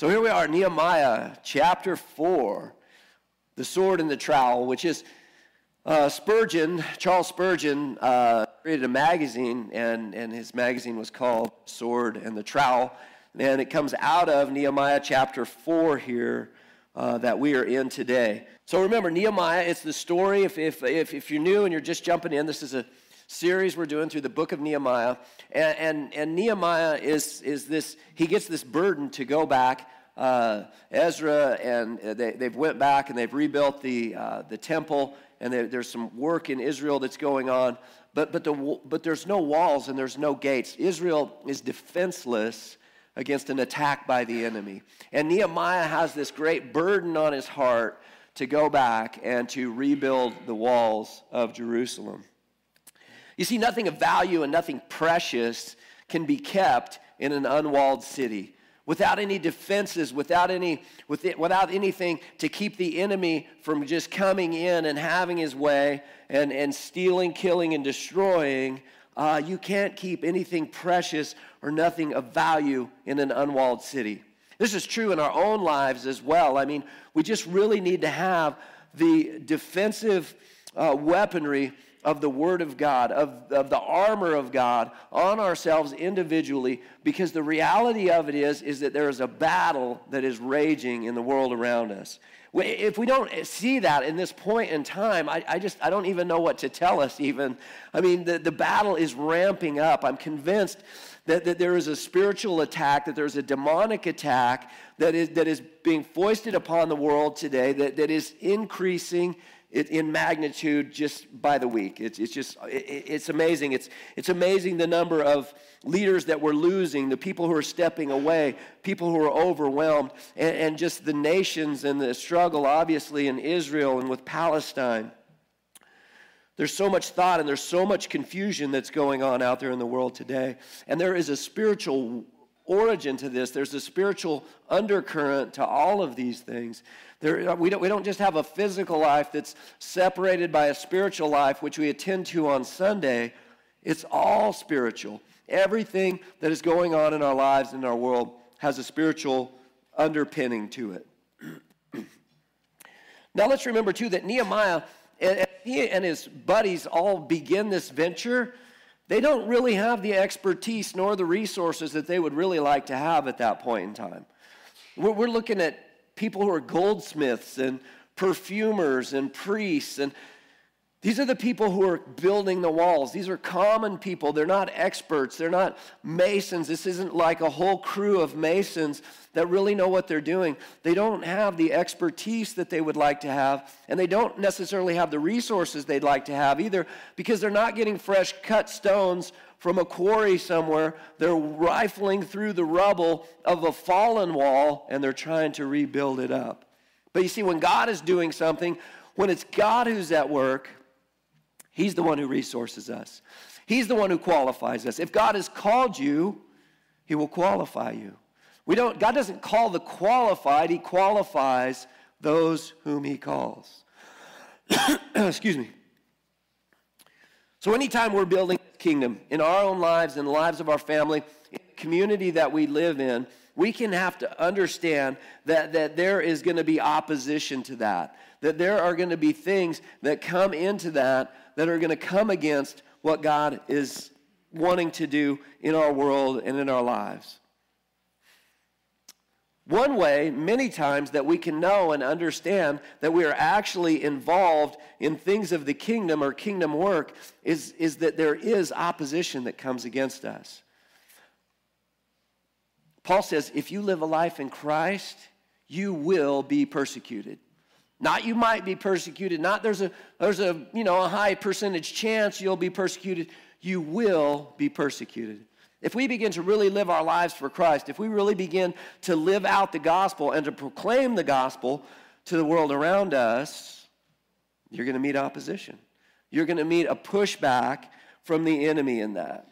So here we are, Nehemiah chapter 4, the sword and the trowel, which is uh, Spurgeon, Charles Spurgeon, uh, created a magazine, and, and his magazine was called Sword and the Trowel. And it comes out of Nehemiah chapter 4 here uh, that we are in today. So remember, Nehemiah, it's the story. If, if, if, if you're new and you're just jumping in, this is a series we're doing through the book of Nehemiah. And, and, and Nehemiah is, is this, he gets this burden to go back. Uh, Ezra and uh, they, they've went back and they've rebuilt the, uh, the temple and they, there's some work in Israel that's going on. But, but, the, but there's no walls and there's no gates. Israel is defenseless against an attack by the enemy. And Nehemiah has this great burden on his heart to go back and to rebuild the walls of Jerusalem. You see, nothing of value and nothing precious can be kept in an unwalled city without any defenses, without, any, without anything to keep the enemy from just coming in and having his way and, and stealing, killing, and destroying. Uh, you can't keep anything precious or nothing of value in an unwalled city. This is true in our own lives as well. I mean, we just really need to have the defensive uh, weaponry of the Word of God, of, of the armor of God on ourselves individually, because the reality of it is, is that there is a battle that is raging in the world around us. If we don't see that in this point in time, I, I just, I don't even know what to tell us even. I mean, the, the battle is ramping up. I'm convinced that, that there is a spiritual attack, that there's a demonic attack that is, that is being foisted upon the world today, that, that is increasing it, in magnitude just by the week. It's, it's just, it, it's amazing. It's, it's amazing the number of leaders that we're losing, the people who are stepping away, people who are overwhelmed, and, and just the nations and the struggle, obviously, in Israel and with Palestine. There's so much thought and there's so much confusion that's going on out there in the world today. And there is a spiritual origin to this, there's a spiritual undercurrent to all of these things. There, uh, we, don't, we don't just have a physical life that's separated by a spiritual life, which we attend to on Sunday. It's all spiritual. Everything that is going on in our lives and our world has a spiritual underpinning to it. now, let's remember, too, that Nehemiah and he and his buddies all begin this venture. They don't really have the expertise nor the resources that they would really like to have at that point in time. We're, we're looking at people who are goldsmiths and perfumers and priests and these are the people who are building the walls. These are common people. They're not experts. They're not masons. This isn't like a whole crew of masons that really know what they're doing. They don't have the expertise that they would like to have, and they don't necessarily have the resources they'd like to have either because they're not getting fresh cut stones from a quarry somewhere. They're rifling through the rubble of a fallen wall and they're trying to rebuild it up. But you see, when God is doing something, when it's God who's at work, He's the one who resources us. He's the one who qualifies us. If God has called you, He will qualify you. We don't, God doesn't call the qualified, He qualifies those whom He calls. Excuse me. So, anytime we're building kingdom in our own lives, in the lives of our family, in the community that we live in, we can have to understand that, that there is going to be opposition to that, that there are going to be things that come into that that are going to come against what God is wanting to do in our world and in our lives. One way, many times, that we can know and understand that we are actually involved in things of the kingdom or kingdom work is, is that there is opposition that comes against us. Paul says, if you live a life in Christ, you will be persecuted. Not you might be persecuted, not there's a there's a you know a high percentage chance you'll be persecuted. You will be persecuted. If we begin to really live our lives for Christ, if we really begin to live out the gospel and to proclaim the gospel to the world around us, you're going to meet opposition. You're going to meet a pushback from the enemy in that.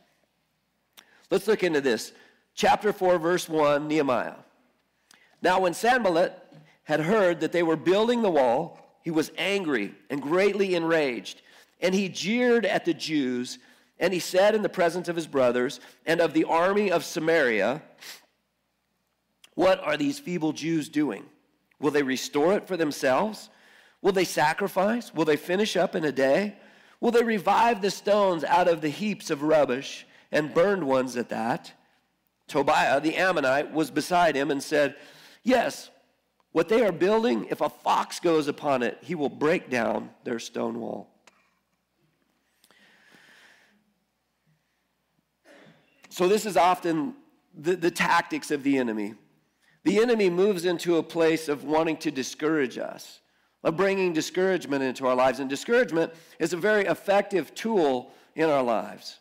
Let's look into this. Chapter 4, verse 1, Nehemiah. Now, when Sanballat had heard that they were building the wall, he was angry and greatly enraged. And he jeered at the Jews and he said in the presence of his brothers and of the army of Samaria, What are these feeble Jews doing? Will they restore it for themselves? Will they sacrifice? Will they finish up in a day? Will they revive the stones out of the heaps of rubbish and burned ones at that? Tobiah the Ammonite was beside him and said, Yes, what they are building, if a fox goes upon it, he will break down their stone wall. So, this is often the, the tactics of the enemy. The enemy moves into a place of wanting to discourage us, of bringing discouragement into our lives. And discouragement is a very effective tool in our lives.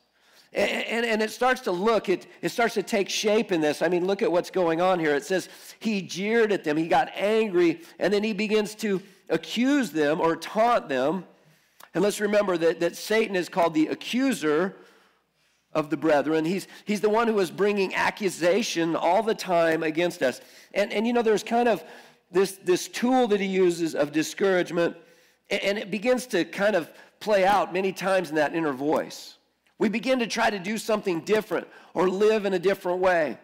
And, and, and, it starts to look, it, it starts to take shape in this. I mean, look at what's going on here. It says he jeered at them, he got angry, and then he begins to accuse them or taunt them. And let's remember that, that Satan is called the accuser of the brethren. He's, he's the one who is bringing accusation all the time against us. And, and you know, there's kind of this, this tool that he uses of discouragement, and it begins to kind of play out many times in that inner voice. We begin to try to do something different or live in a different way.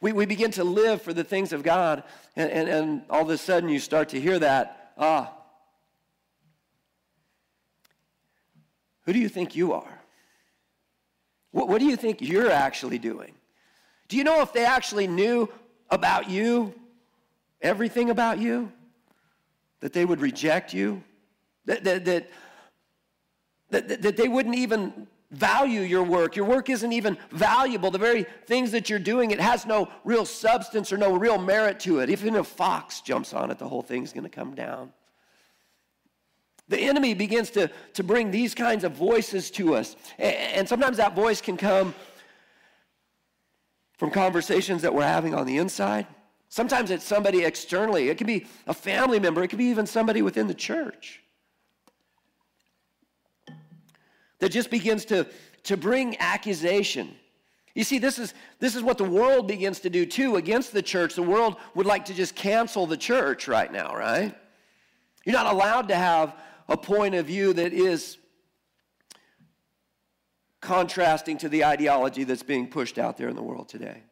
We, we begin to live for the things of God, and, and, and all of a sudden you start to hear that. Ah, who do you think you are? What, what do you think you're actually doing? Do you know if they actually knew about you, everything about you, that they would reject you? That, that, that, that, that they wouldn't even value your work. Your work isn't even valuable. The very things that you're doing, it has no real substance or no real merit to it. Even if a fox jumps on it, the whole thing's going to come down. The enemy begins to, to bring these kinds of voices to us. And sometimes that voice can come from conversations that we're having on the inside. Sometimes it's somebody externally. It could be a family member, it could be even somebody within the church that just begins to, to bring accusation. You see, this is, this is what the world begins to do too against the church. The world would like to just cancel the church right now, right? You're not allowed to have a point of view that is contrasting to the ideology that's being pushed out there in the world today.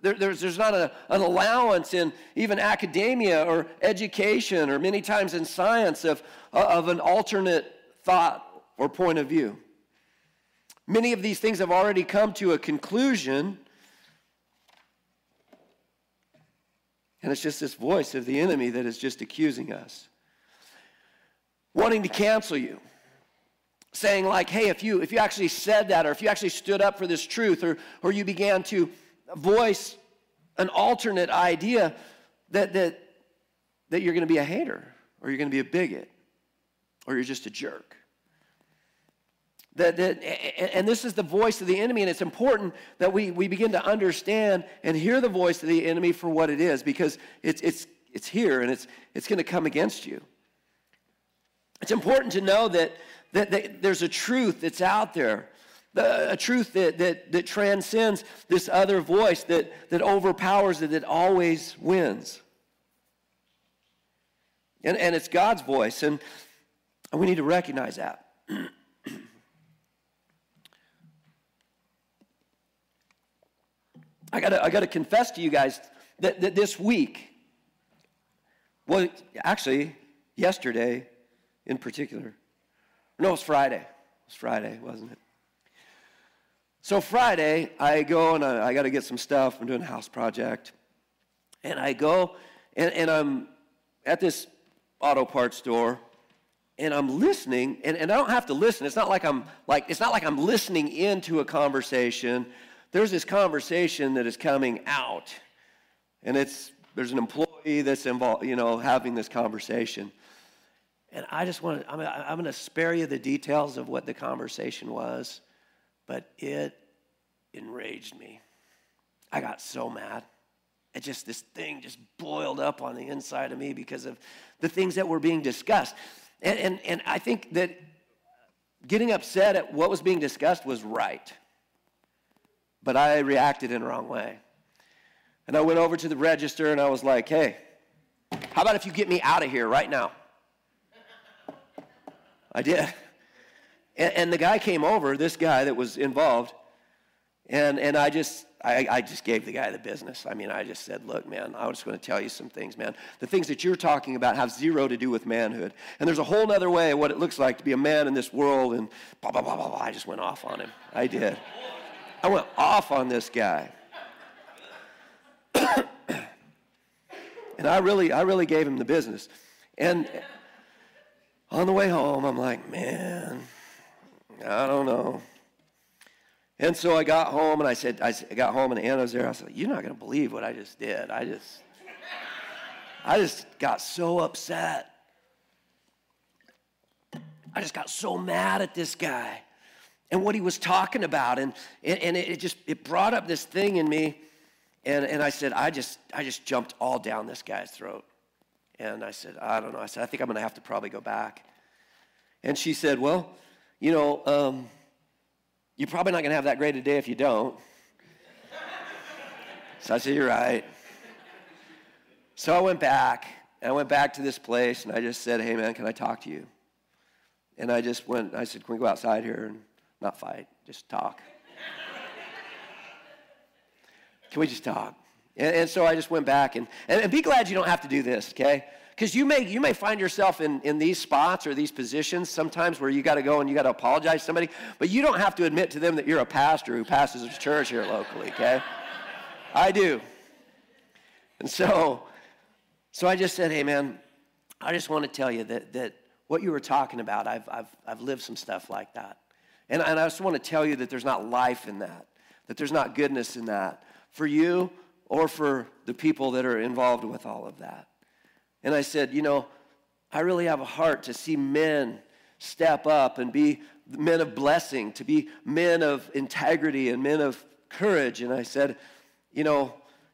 There, there's, there's not a, an allowance in even academia or education or many times in science of, of an alternate thought or point of view. Many of these things have already come to a conclusion. And it's just this voice of the enemy that is just accusing us, wanting to cancel you. Saying, like, hey, if you if you actually said that, or if you actually stood up for this truth, or or you began to voice an alternate idea that that that you're going to be a hater, or you're going to be a bigot, or you're just a jerk. That, that, and this is the voice of the enemy, and it's important that we, we begin to understand and hear the voice of the enemy for what it is because it's, it's, it's here and it's, it's going to come against you. It's important to know that, that, that there's a truth that's out there, a truth that, that, that transcends this other voice, that, that overpowers it, that always wins. And, and it's God's voice, and we need to recognize that. I gotta, I gotta confess to you guys that, that this week, well, actually, yesterday in particular, no, it was Friday. It was Friday, wasn't it? So Friday, I go and I, I got to get some stuff. I'm doing a house project. And I go and, and I'm at this auto parts store and I'm listening and, and I don't have to listen. It's not like I'm like it's not like I'm listening into a conversation there's this conversation that is coming out, and it's there's an employee that's involved, you know, having this conversation. And I just want to, I'm, I'm going to spare you the details of what the conversation was, but it enraged me. I got so mad. It just, this thing just boiled up on the inside of me because of the things that were being discussed. And, and, and I think that getting upset at what was being discussed was right but I reacted in the wrong way. And I went over to the register and I was like, hey, how about if you get me out of here right now? I did. And, and, the guy came over, this guy that was involved, and, and I just, I, I, just gave the guy the business. I mean, I just said, look, man, I was just want to tell you some things, man. The things that you're talking about have zero to do with manhood. And there's a whole other way of what it looks like to be a man in this world. And blah, blah, blah, blah, blah. I just went off on him. I did. I went off on this guy. and I really, I really gave him the business. And on the way home, I'm like, man, I don't know. And so I got home and I said, I got home and Anna was there. I said, You're not going to believe what I just did. I just, I just got so upset. I just got so mad at this guy and what he was talking about. And, and, it just, it brought up this thing in me. And, and I said, I just, I just jumped all down this guy's throat. And I said, I don't know. I said, I think I'm going to have to probably go back. And she said, Well, you know, um, you're probably not going to have that great a day if you don't. So I said, You're right. So I went back. And I went back to this place and I just said, Hey, man, can I talk to you? And I just went, I said, Can we go outside here and not fight, just talk? can we just talk? And, and, so I just went back and, and, and be glad you don't have to do this, okay? Because you may, you may find yourself in, in these spots or these positions sometimes where you got to go and you got to apologize to somebody, but you don't have to admit to them that you're a pastor who pastors a church here locally, okay? I do. And so, so I just said, hey, man, I just want to tell you that, that what you were talking about, I've, I've, I've lived some stuff like that. And, and I just want to tell you that there's not life in that, that there's not goodness in that for you or for the people that are involved with all of that. And I said, You know, I really have a heart to see men step up and be men of blessing, to be men of integrity and men of courage. And I said, You know,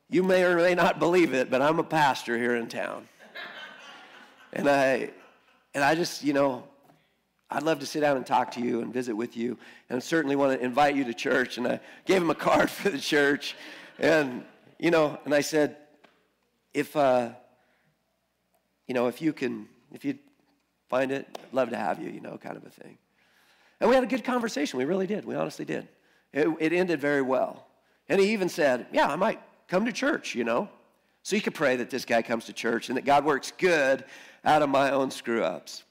you may or may not believe it, but I'm a pastor here in town. and I and I just, you know, I'd love to sit down and talk to you and visit with you. And I certainly want to invite you to church. And I gave him a card for the church. And, you know, and I said, if, uh, you know, if you can, if you find it, I'd love to have you, you know, kind of a thing. And we had a good conversation. We really did. We honestly did. It, it ended very well. And he even said, Yeah, I might come to church, you know. So you could pray that this guy comes to church and that God works good out of my own screw ups.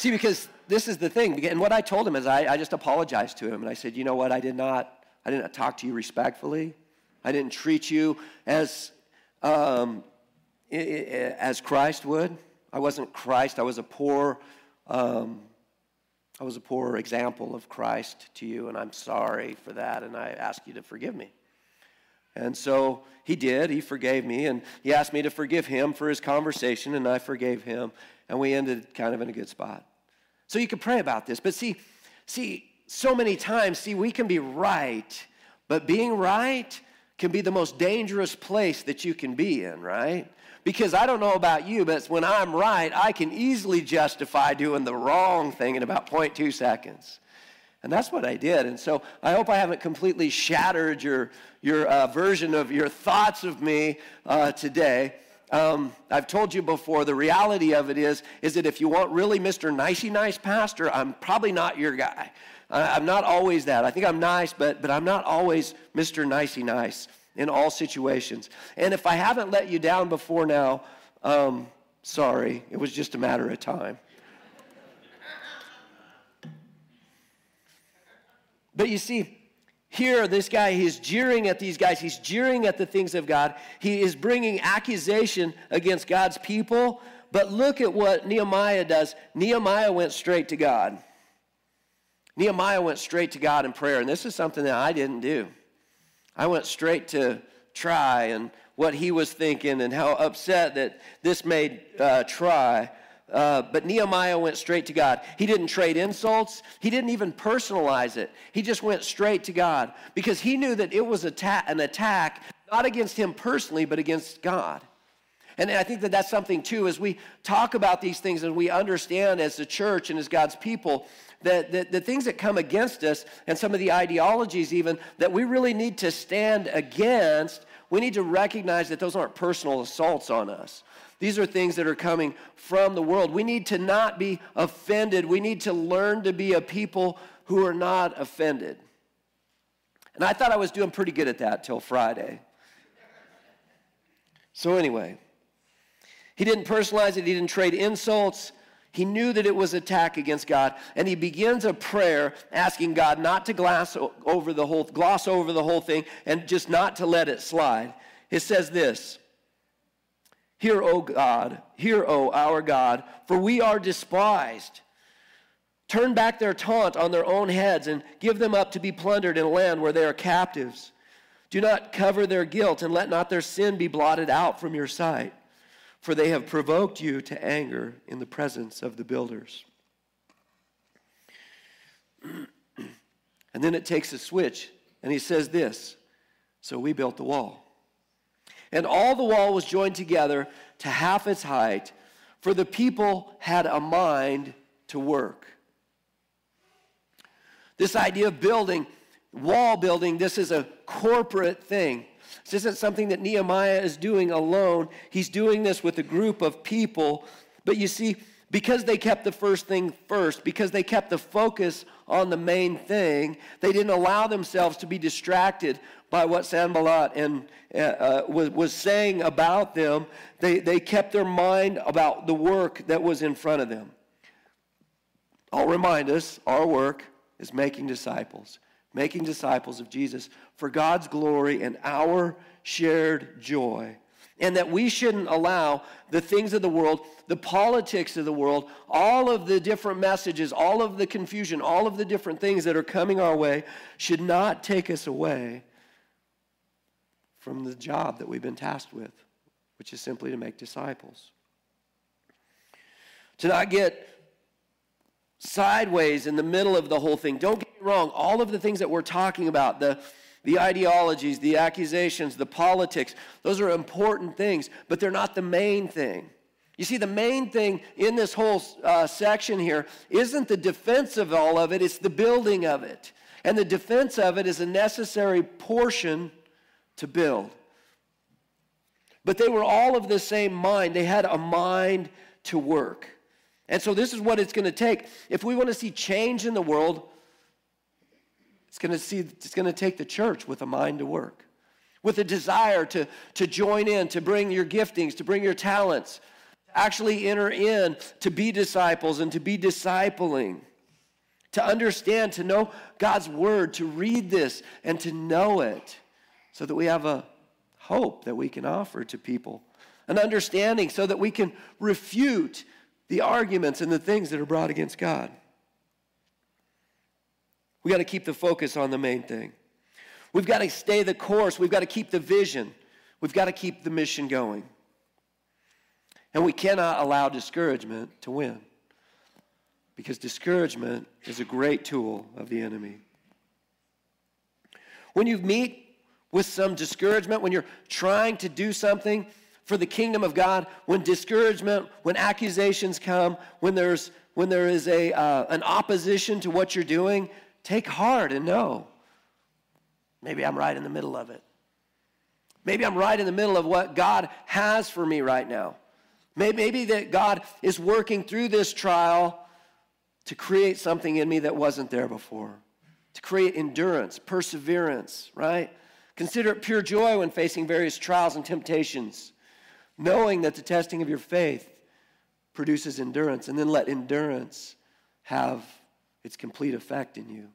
See, because this is the thing. And what I told him is I, I just apologized to him. And I said, You know what? I did not, I did not talk to you respectfully. I didn't treat you as um, as Christ would. I wasn't Christ. I was a poor, um, I was a poor example of Christ to you, and I'm sorry for that, and I ask you to forgive me. And so he did. He forgave me, and he asked me to forgive him for his conversation, and I forgave him, and we ended kind of in a good spot. So you can pray about this, but see, see, so many times, see, we can be right, but being right can be the most dangerous place that you can be in, right? Because I don't know about you, but when I'm right, I can easily justify doing the wrong thing in about 0.2 seconds. And that's what I did. And so I hope I haven't completely shattered your, your uh, version of your thoughts of me uh, today. Um, I've told you before, the reality of it is, is that if you want really Mr. Nicey Nice Pastor, I'm probably not your guy. I'm not always that. I think I'm nice, but, but I'm not always Mr. Nicey Nice in all situations. And if I haven't let you down before now, um, sorry, it was just a matter of time. But you see, here, this guy, he's jeering at these guys. He's jeering at the things of God. He is bringing accusation against God's people. But look at what Nehemiah does. Nehemiah went straight to God. Nehemiah went straight to God in prayer. And this is something that I didn't do. I went straight to Tri and what he was thinking and how upset that this made uh, Tri. Uh, but Nehemiah went straight to God. He didn't trade insults. He didn't even personalize it. He just went straight to God because he knew that it was an attack not against him personally, but against God. And I think that that's something too, as we talk about these things and we understand as the church and as God's people that, that the things that come against us and some of the ideologies, even that we really need to stand against, we need to recognize that those aren't personal assaults on us. These are things that are coming from the world. We need to not be offended. We need to learn to be a people who are not offended. And I thought I was doing pretty good at that till Friday. So, anyway, he didn't personalize it, he didn't trade insults. He knew that it was attack against God, and he begins a prayer asking God not to gloss over the whole, gloss over the whole thing and just not to let it slide. It says this Hear, O God, hear, O our God, for we are despised. Turn back their taunt on their own heads and give them up to be plundered in a land where they are captives. Do not cover their guilt and let not their sin be blotted out from your sight, for they have provoked you to anger in the presence of the builders. and then it takes a switch, and he says this So we built the wall. And all the wall was joined together to half its height, for the people had a mind to work. This idea of building, wall building, this is a corporate thing. This isn't something that Nehemiah is doing alone. He's doing this with a group of people. But you see, because they kept the first thing first, because they kept the focus on the main thing, they didn't allow themselves to be distracted by what Sanballat and, uh, uh, was, was saying about them. They, they kept their mind about the work that was in front of them. I'll remind us our work is making disciples, making disciples of Jesus for God's glory and our shared joy and that we shouldn't allow the things of the world, the politics of the world, all of the different messages, all of the confusion, all of the different things that are coming our way should not take us away from the job that we've been tasked with, which is simply to make disciples. To not get sideways in the middle of the whole thing. Don't get me wrong, all of the things that we're talking about, the the ideologies, the accusations, the politics, those are important things, but they're not the main thing. You see, the main thing in this whole uh, section here isn't the defense of all of it, it's the building of it. And the defense of it is a necessary portion to build. But they were all of the same mind, they had a mind to work. And so, this is what it's going to take. If we want to see change in the world, it's going to see it's going to take the church with a mind to work, with a desire to, to join in, to bring your giftings, to bring your talents, actually enter in, to be disciples and to be discipling, to understand, to know God's word, to read this and to know it, so that we have a hope that we can offer to people, an understanding so that we can refute the arguments and the things that are brought against God. We got to keep the focus on the main thing. We've got to stay the course. We've got to keep the vision. We've got to keep the mission going. And we cannot allow discouragement to win because discouragement is a great tool of the enemy. When you meet with some discouragement, when you're trying to do something for the kingdom of God, when discouragement, when accusations come, when there's when there is a uh, an opposition to what you're doing, take heart and know maybe I'm right in the middle of it. Maybe I'm right in the middle of what God has for me right now. Maybe that God is working through this trial to create something in me that wasn't there before, to create endurance, perseverance, right? Consider it pure joy when facing various trials and temptations, knowing that the testing of your faith produces endurance, and then let endurance have its complete effect in you.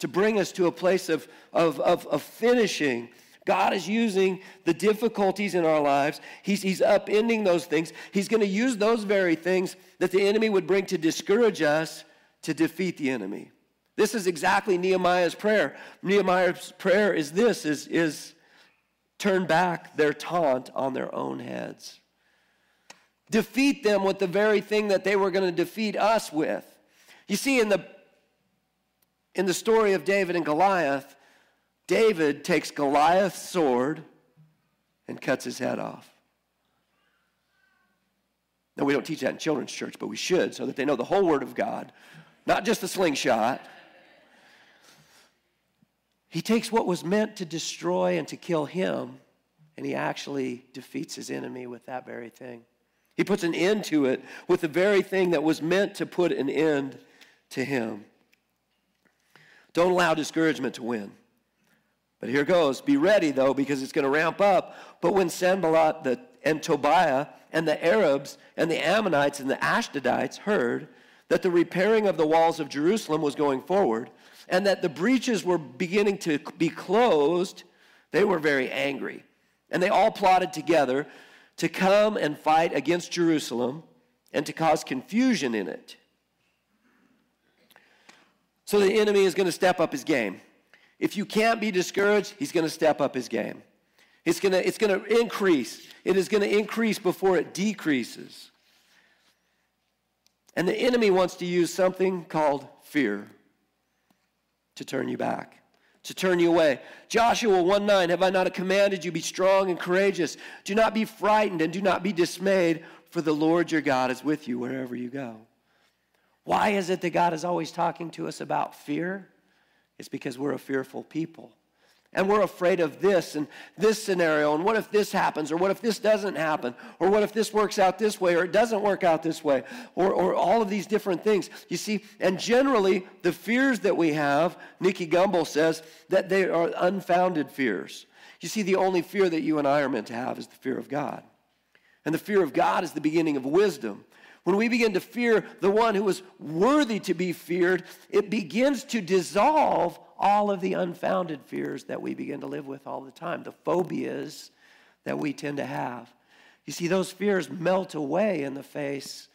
To bring us to a place of, of, of, of finishing. God is using the difficulties in our lives. He's, he's upending those things. He's going to use those very things that the enemy would bring to discourage us to defeat the enemy. This is exactly Nehemiah's prayer. Nehemiah's prayer is this is, is turn back their taunt on their own heads. Defeat them with the very thing that they were going to defeat us with. You see, in the in the story of David and Goliath, David takes Goliath's sword and cuts his head off. Now, we don't teach that in children's church, but we should so that they know the whole Word of God, not just the slingshot. He takes what was meant to destroy and to kill him, and he actually defeats his enemy with that very thing. He puts an end to it with the very thing that was meant to put an end to him. Don't allow discouragement to win. But here goes. Be ready, though, because it's going to ramp up. But when Sanballat the, and Tobiah and the Arabs and the Ammonites and the Ashdodites heard that the repairing of the walls of Jerusalem was going forward and that the breaches were beginning to be closed, they were very angry. And they all plotted together to come and fight against Jerusalem and to cause confusion in it. So the enemy is going to step up his game. If you can't be discouraged, he's going to step up his game. It's going to, it's going to increase. It is going to increase before it decreases. And the enemy wants to use something called fear to turn you back, to turn you away. Joshua 1 9, have I not commanded you, be strong and courageous? Do not be frightened and do not be dismayed, for the Lord your God is with you wherever you go. Why is it that God is always talking to us about fear? It's because we're a fearful people. And we're afraid of this and this scenario. And what if this happens? Or what if this doesn't happen? Or what if this works out this way? Or it doesn't work out this way? Or, or all of these different things. You see, and generally, the fears that we have, Nicky Gumbel says, that they are unfounded fears. You see, the only fear that you and I are meant to have is the fear of God. And the fear of God is the beginning of wisdom. When we begin to fear the one who is worthy to be feared, it begins to dissolve all of the unfounded fears that we begin to live with all the time, the phobias that we tend to have. You see, those fears melt away in the face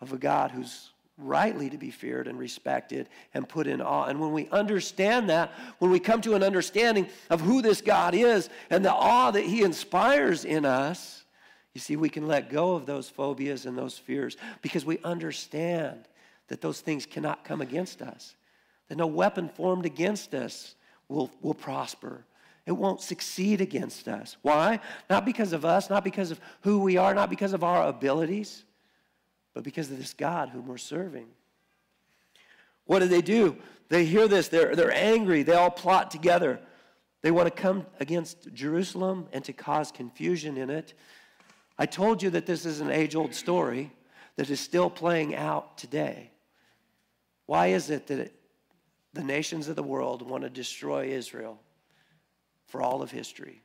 of a God who's rightly to be feared and respected and put in awe. And when we understand that, when we come to an understanding of who this God is and the awe that He inspires in us, you see, we can let go of those phobias and those fears because we understand that those things cannot come against us, that no weapon formed against us will, will prosper. It won't succeed against us. Why? Not because of us, not because of who we are, not because of our abilities, but because of this God whom we're serving. What do they do? They hear this, they're, they're angry, they all plot together. They want to come against Jerusalem and to cause confusion in it. I told you that this is an age old story that is still playing out today. Why is it that it, the nations of the world want to destroy Israel for all of history?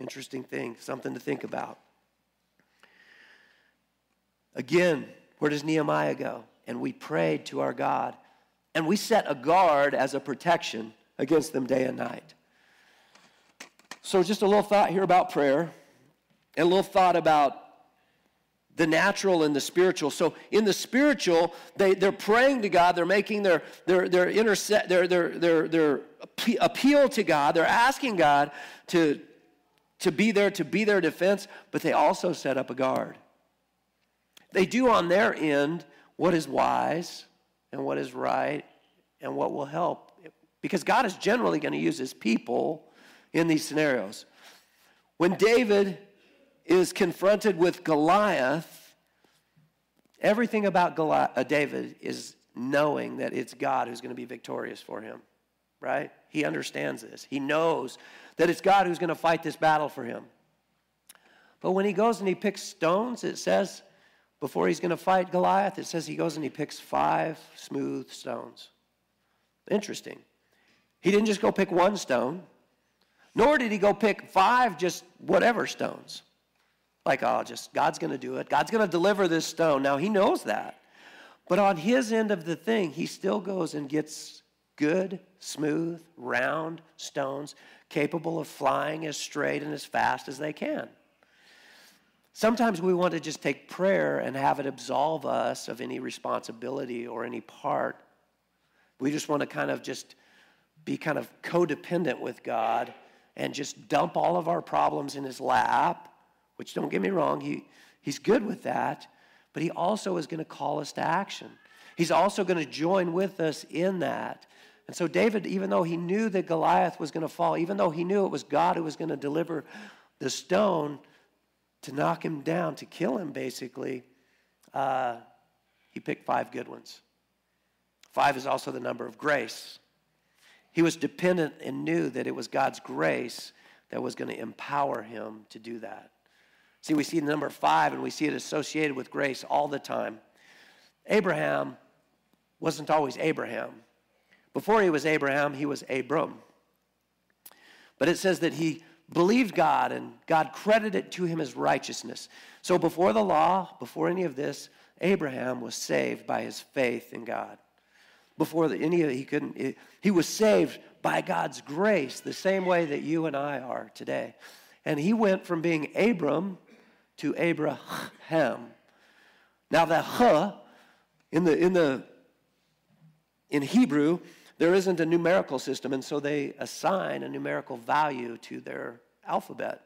Interesting thing, something to think about. Again, where does Nehemiah go? And we prayed to our God, and we set a guard as a protection against them day and night. So, just a little thought here about prayer and a little thought about the natural and the spiritual. So in the spiritual, they, they're praying to God, they're making their, their, their, interse- their, their, their, their appeal to God, they're asking God to, to be there, to be their defense, but they also set up a guard. They do on their end what is wise and what is right and what will help. Because God is generally going to use his people in these scenarios. When David is confronted with Goliath, everything about Goliath, uh, David is knowing that it's God who's going to be victorious for him, right? He understands this. He knows that it's God who's going to fight this battle for him. But when he goes and he picks stones, it says, before he's going to fight Goliath, it says he goes and he picks five smooth stones. Interesting. He didn't just go pick one stone, nor did he go pick five just whatever stones. Like, oh, just God's going to do it. God's going to deliver this stone. Now, he knows that. But on his end of the thing, he still goes and gets good, smooth, round stones capable of flying as straight and as fast as they can. Sometimes we want to just take prayer and have it absolve us of any responsibility or any part. We just want to kind of just be kind of codependent with God and just dump all of our problems in his lap which don't get me wrong, he, he's good with that, but he also is going to call us to action. He's also going to join with us in that. And so, David, even though he knew that Goliath was going to fall, even though he knew it was God who was going to deliver the stone to knock him down, to kill him, basically, uh, he picked five good ones. Five is also the number of grace. He was dependent and knew that it was God's grace that was going to empower him to do that. See, we see the number five and we see it associated with grace all the time. Abraham wasn't always Abraham. Before he was Abraham, he was Abram. But it says that he believed God and God credited it to him as righteousness. So before the law, before any of this, Abraham was saved by his faith in God. Before the, any of he couldn't, he was saved by God's grace, the same way that you and I are today. And he went from being Abram to Abraham. Now the huh in the in the in Hebrew there isn't a numerical system, and so they assign a numerical value to their alphabet.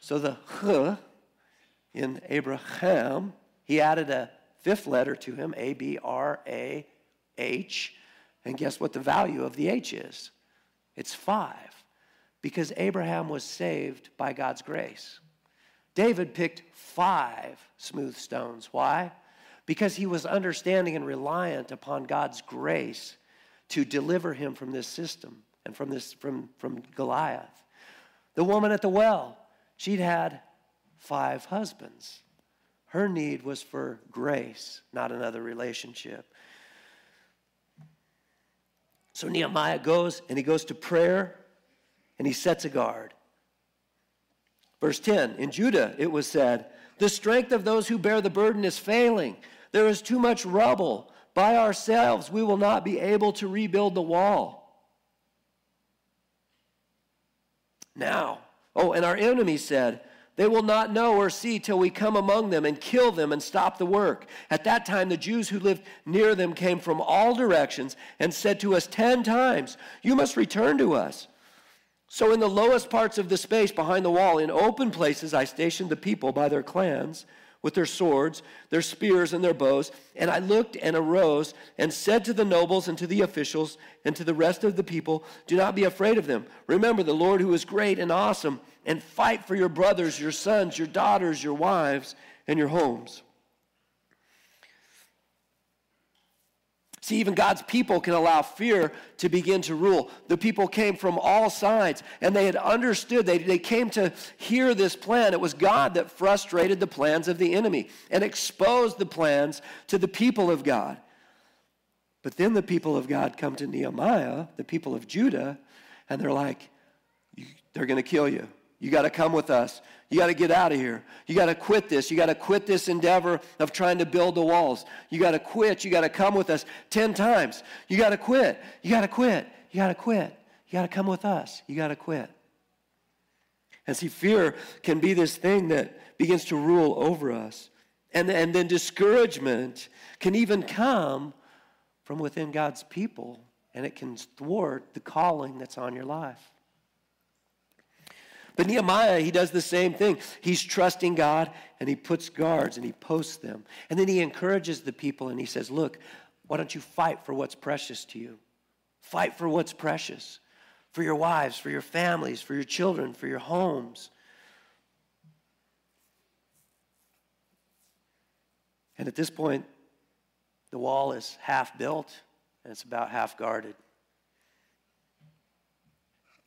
So the H in Abraham, he added a fifth letter to him, A B R A H. And guess what the value of the H is? It's five, because Abraham was saved by God's grace. David picked five smooth stones. Why? Because he was understanding and reliant upon God's grace to deliver him from this system and from this from, from Goliath. The woman at the well, she'd had five husbands. Her need was for grace, not another relationship. So Nehemiah goes and he goes to prayer and he sets a guard. Verse 10 In Judah it was said, The strength of those who bear the burden is failing. There is too much rubble. By ourselves, we will not be able to rebuild the wall. Now, oh, and our enemy said, They will not know or see till we come among them and kill them and stop the work. At that time, the Jews who lived near them came from all directions and said to us ten times, You must return to us. So, in the lowest parts of the space behind the wall, in open places, I stationed the people by their clans with their swords, their spears, and their bows. And I looked and arose and said to the nobles and to the officials and to the rest of the people, Do not be afraid of them. Remember the Lord who is great and awesome, and fight for your brothers, your sons, your daughters, your wives, and your homes. See, even God's people can allow fear to begin to rule. The people came from all sides and they had understood, they, they came to hear this plan. It was God that frustrated the plans of the enemy and exposed the plans to the people of God. But then the people of God come to Nehemiah, the people of Judah, and they're like, they're going to kill you. You got to come with us. You got to get out of here. You got to quit this. You got to quit this endeavor of trying to build the walls. You got to quit. You got to come with us 10 times. You got to quit. You got to quit. You got to quit. You got to come with us. You got to quit. And see, fear can be this thing that begins to rule over us. And, and then discouragement can even come from within God's people, and it can thwart the calling that's on your life. But Nehemiah, he does the same thing. He's trusting God and he puts guards and he posts them. And then he encourages the people and he says, Look, why don't you fight for what's precious to you? Fight for what's precious for your wives, for your families, for your children, for your homes. And at this point, the wall is half built and it's about half guarded.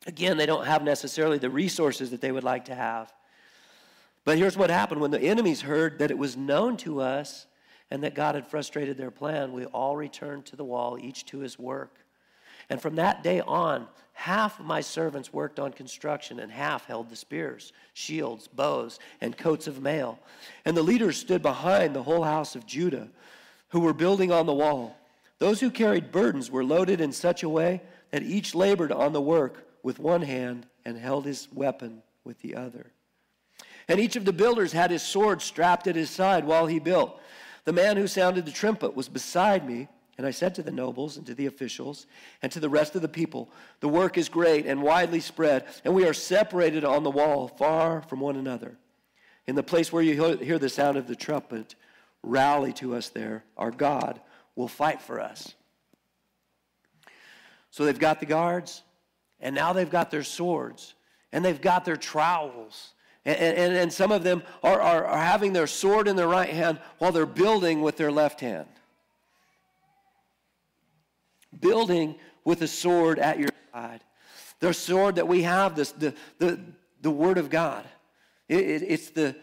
Again, they don't have necessarily the resources that they would like to have. But here's what happened when the enemies heard that it was known to us and that God had frustrated their plan, we all returned to the wall, each to his work. And from that day on, half of my servants worked on construction, and half held the spears, shields, bows, and coats of mail. And the leaders stood behind the whole house of Judah, who were building on the wall. Those who carried burdens were loaded in such a way that each labored on the work with one hand and held his weapon with the other. And each of the builders had his sword strapped at his side while he built. The man who sounded the trumpet was beside me, and I said to the nobles and to the officials and to the rest of the people, The work is great and widely spread, and we are separated on the wall, far from one another. In the place where you hear the sound of the trumpet, rally to us there. Our God will fight for us. So they've got the guards, and now they've got their swords and they've got their trowels. And, and, and some of them are, are, are having their sword in their right hand while they're building with their left hand. Building with a sword at your side. The sword that we have, this, the, the, the Word of God. It, it, it's the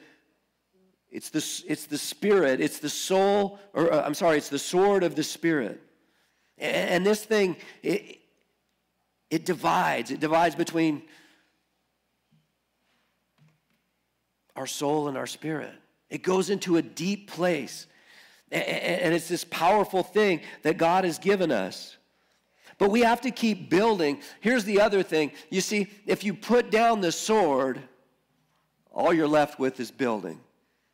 it's the, it's the spirit, it's the soul, or uh, I'm sorry, it's the sword of the spirit. And, and this thing, it, it divides. It divides between our soul and our spirit. It goes into a deep place. And it's this powerful thing that God has given us. But we have to keep building. Here's the other thing. You see, if you put down the sword, all you're left with is building.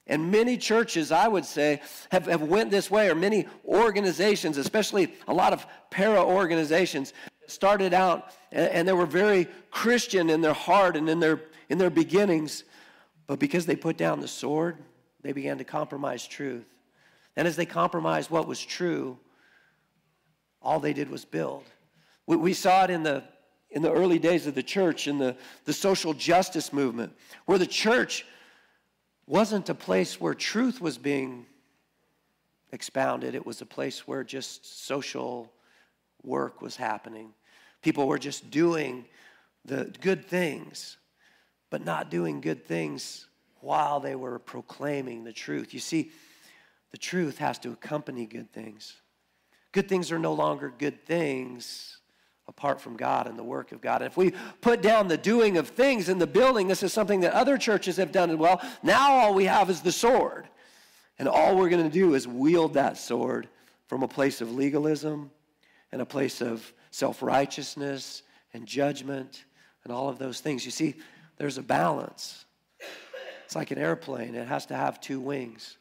And many churches, I would say, have, have went this way, or many organizations, especially a lot of para organizations, started out and, and they were very Christian in their heart and in their, in their beginnings. But because they put down the sword, they began to compromise truth. And as they compromised what was true, all they did was build. We, we saw it in the, in the early days of the church, in the, the social justice movement, where the church wasn't a place where truth was being expounded, it was a place where just social work was happening. People were just doing the good things, but not doing good things while they were proclaiming the truth. You see, the truth has to accompany good things. Good things are no longer good things apart from God and the work of God. And if we put down the doing of things in the building, this is something that other churches have done well. Now all we have is the sword. And all we're going to do is wield that sword from a place of legalism and a place of self righteousness and judgment and all of those things. You see, there's a balance. It's like an airplane, it has to have two wings.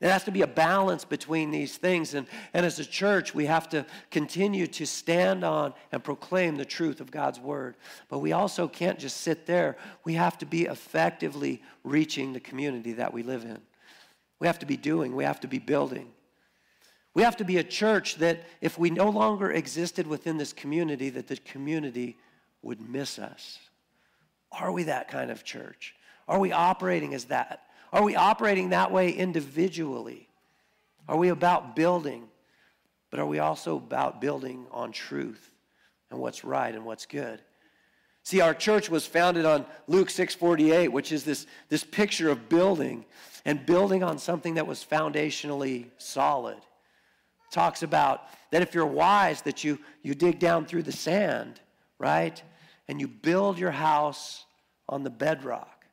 There has to be a balance between these things. And, and as a church, we have to continue to stand on and proclaim the truth of God's word. But we also can't just sit there. We have to be effectively reaching the community that we live in. We have to be doing, we have to be building. We have to be a church that if we no longer existed within this community, that the community would miss us. Are we that kind of church? Are we operating as that? Are we operating that way individually? Are we about building? But are we also about building on truth and what's right and what's good? See, our church was founded on Luke 6:48, which is this, this picture of building and building on something that was foundationally solid. Talks about that if you're wise, that you, you dig down through the sand, right? And you build your house on the bedrock.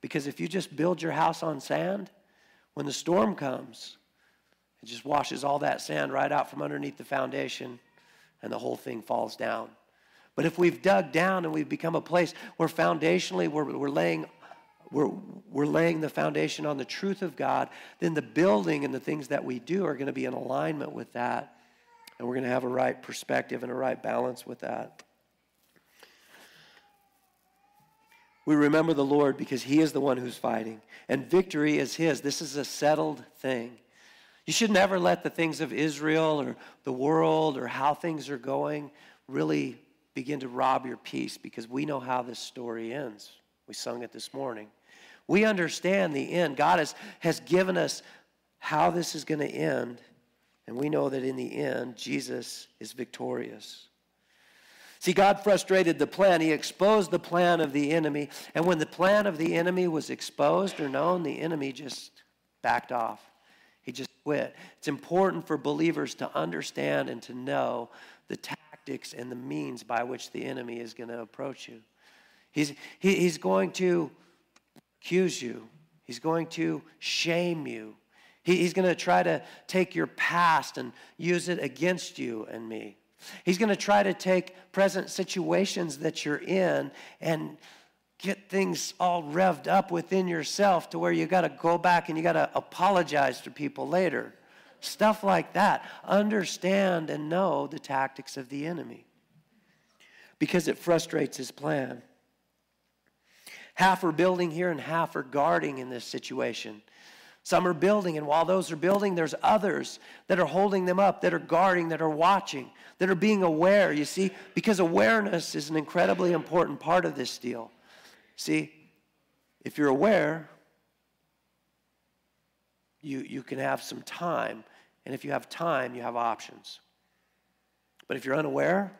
Because if you just build your house on sand, when the storm comes, it just washes all that sand right out from underneath the foundation and the whole thing falls down. But if we've dug down and we've become a place where foundationally we're, we're laying we're, we're laying the foundation on the truth of God, then the building and the things that we do are going to be in alignment with that. And we're going to have a right perspective and a right balance with that. We remember the Lord because He is the one who's fighting, and victory is His. This is a settled thing. You should never let the things of Israel or the world or how things are going really begin to rob your peace because we know how this story ends. We sung it this morning. We understand the end. God has, has given us how this is going to end, and we know that in the end, Jesus is victorious. See, God frustrated the plan. He exposed the plan of the enemy. And when the plan of the enemy was exposed or known, the enemy just backed off. He just quit. It's important for believers to understand and to know the tactics and the means by which the enemy is going to approach you. He's, he, he's going to accuse you, he's going to shame you. He, he's going to try to take your past and use it against you and me. He's going to try to take present situations that you're in and get things all revved up within yourself to where you got to go back and you got to apologize to people later. Stuff like that. Understand and know the tactics of the enemy because it frustrates his plan. Half are building here and half are guarding in this situation. Some are building, and while those are building, there's others that are holding them up, that are guarding, that are watching, that are being aware. You see, because awareness is an incredibly important part of this deal. See, if you're aware, you, you can have some time. And if you have time, you have options. But if you're unaware,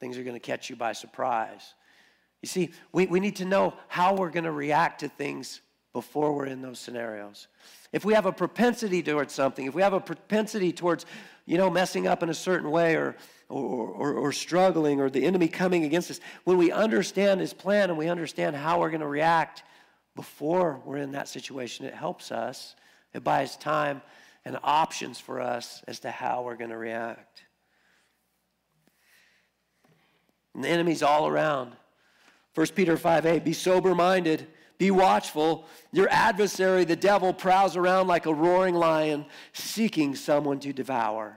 things are going to catch you by surprise. You see, we, we need to know how we're going to react to things before we're in those scenarios. If we have a propensity towards something, if we have a propensity towards, you know, messing up in a certain way or, or, or, or struggling or the enemy coming against us, when we understand his plan and we understand how we're going to react before we're in that situation, it helps us. It buys time and options for us as to how we're going to react. And the enemy's all around. 1 Peter 5 8, be sober minded, be watchful. Your adversary, the devil, prowls around like a roaring lion, seeking someone to devour.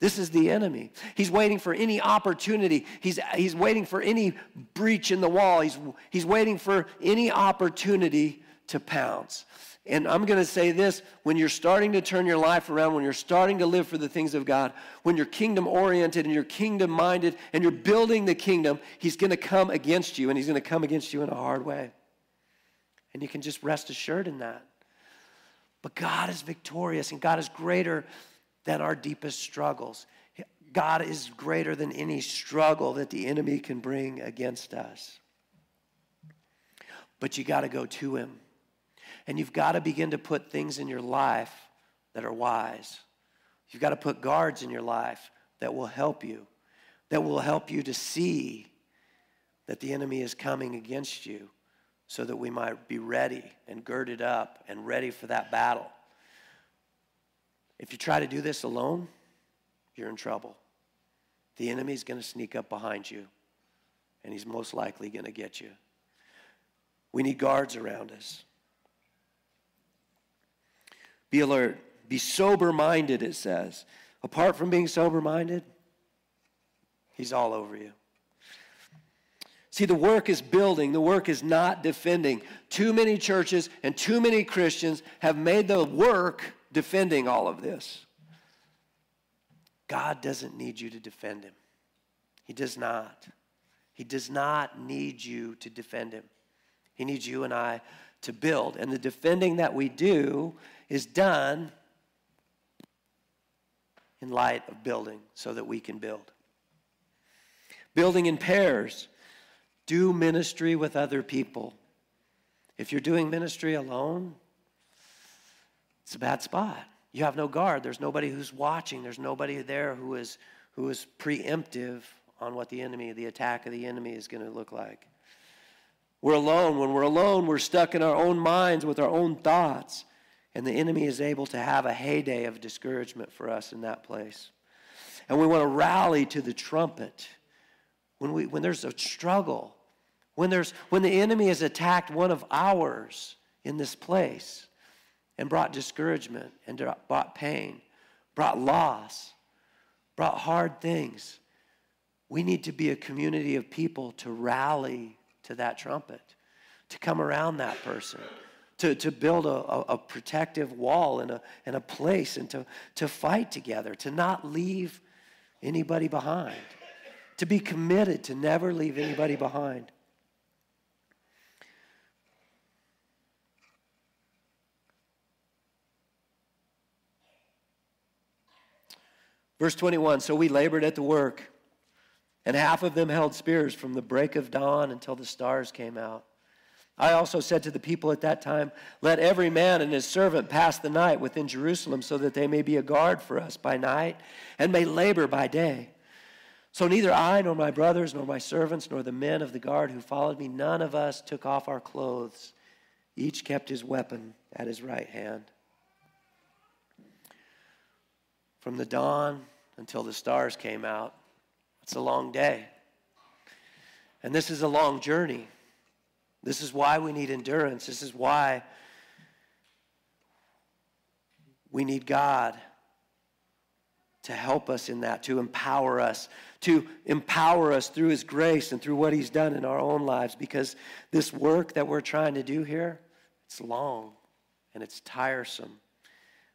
This is the enemy. He's waiting for any opportunity. He's, he's waiting for any breach in the wall. He's, he's waiting for any opportunity to pounce. And I'm going to say this when you're starting to turn your life around, when you're starting to live for the things of God, when you're kingdom oriented and you're kingdom minded and you're building the kingdom, He's going to come against you and He's going to come against you in a hard way. And you can just rest assured in that. But God is victorious and God is greater than our deepest struggles. God is greater than any struggle that the enemy can bring against us. But you got to go to Him. And you've got to begin to put things in your life that are wise. You've got to put guards in your life that will help you, that will help you to see that the enemy is coming against you so that we might be ready and girded up and ready for that battle. If you try to do this alone, you're in trouble. The enemy's going to sneak up behind you, and he's most likely going to get you. We need guards around us. Be alert. Be sober minded, it says. Apart from being sober minded, he's all over you. See, the work is building, the work is not defending. Too many churches and too many Christians have made the work defending all of this. God doesn't need you to defend him. He does not. He does not need you to defend him. He needs you and I to build. And the defending that we do is done in light of building so that we can build. Building in pairs. Do ministry with other people. If you're doing ministry alone, it's a bad spot. You have no guard. There's nobody who's watching. There's nobody there who is, who is preemptive on what the enemy, the attack of the enemy is going to look like. We're alone. When we're alone, we're stuck in our own minds with our own thoughts. And the enemy is able to have a heyday of discouragement for us in that place. And we want to rally to the trumpet when, we, when there's a struggle, when, there's, when the enemy has attacked one of ours in this place and brought discouragement and brought pain, brought loss, brought hard things. We need to be a community of people to rally to that trumpet, to come around that person to, to build a, a, a protective wall and a, and a place and to, to fight together, to not leave anybody behind, to be committed to never leave anybody behind. Verse 21 So we labored at the work, and half of them held spears from the break of dawn until the stars came out. I also said to the people at that time, Let every man and his servant pass the night within Jerusalem, so that they may be a guard for us by night and may labor by day. So neither I, nor my brothers, nor my servants, nor the men of the guard who followed me, none of us took off our clothes. Each kept his weapon at his right hand. From the dawn until the stars came out, it's a long day. And this is a long journey. This is why we need endurance. This is why we need God to help us in that, to empower us, to empower us through His grace and through what He's done in our own lives. Because this work that we're trying to do here, it's long and it's tiresome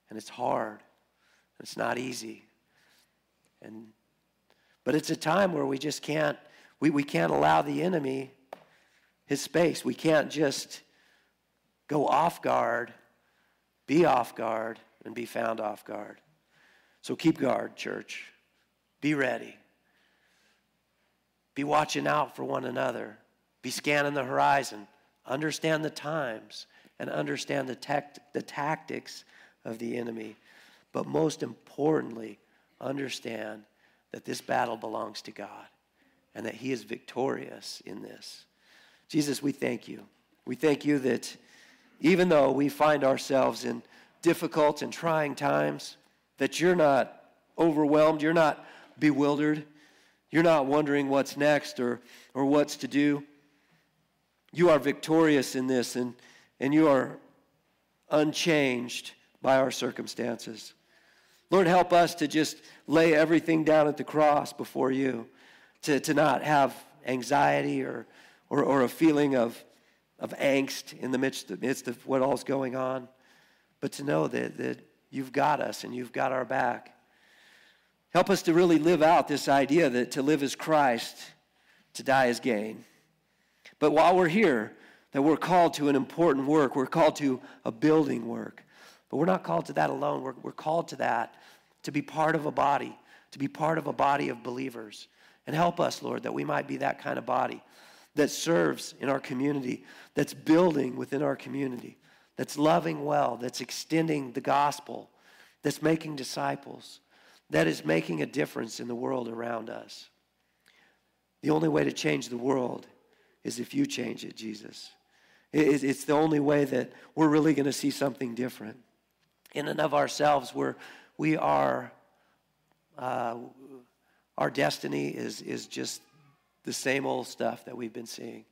and it's hard. And it's not easy. And but it's a time where we just can't we, we can't allow the enemy his space. We can't just go off guard, be off guard, and be found off guard. So keep guard, church. Be ready. Be watching out for one another. Be scanning the horizon. Understand the times. and understand the, tect- the tactics of the enemy. But most importantly, understand that this battle belongs to God and that He is victorious in this. Jesus, we thank you. We thank you that even though we find ourselves in difficult and trying times, that you're not overwhelmed, you're not bewildered, you're not wondering what's next or, or what's to do. You are victorious in this, and, and you are unchanged by our circumstances. Lord, help us to just lay everything down at the cross before you, to, to not have anxiety or, or, or a feeling of, of angst in the midst, midst of what all's going on, but to know that, that you've got us and you've got our back. Help us to really live out this idea that to live as Christ, to die as gain. But while we're here, that we're called to an important work. We're called to a building work. But we're not called to that alone. We're, we're called to that to be part of a body, to be part of a body of believers. And help us, Lord, that we might be that kind of body that serves in our community, that's building within our community, that's loving well, that's extending the gospel, that's making disciples, that is making a difference in the world around us. The only way to change the world is if you change it, Jesus. It's the only way that we're really going to see something different. In and of ourselves, we're, we are, uh, our destiny is, is just the same old stuff that we've been seeing.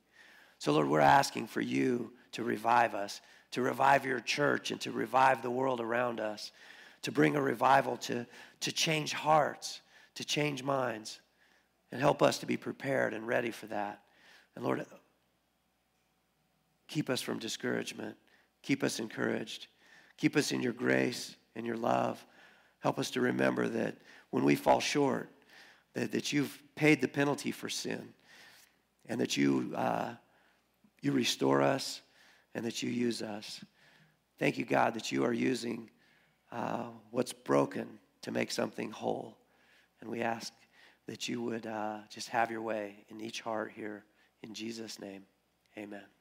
So, Lord, we're asking for you to revive us, to revive your church, and to revive the world around us, to bring a revival, to, to change hearts, to change minds, and help us to be prepared and ready for that. And Lord, keep us from discouragement. Keep us encouraged. Keep us in your grace and your love. Help us to remember that when we fall short, that, that you've paid the penalty for sin and that you, uh, you restore us and that you use us. Thank you, God, that you are using uh, what's broken to make something whole. And we ask that you would uh, just have your way in each heart here. In Jesus' name, amen.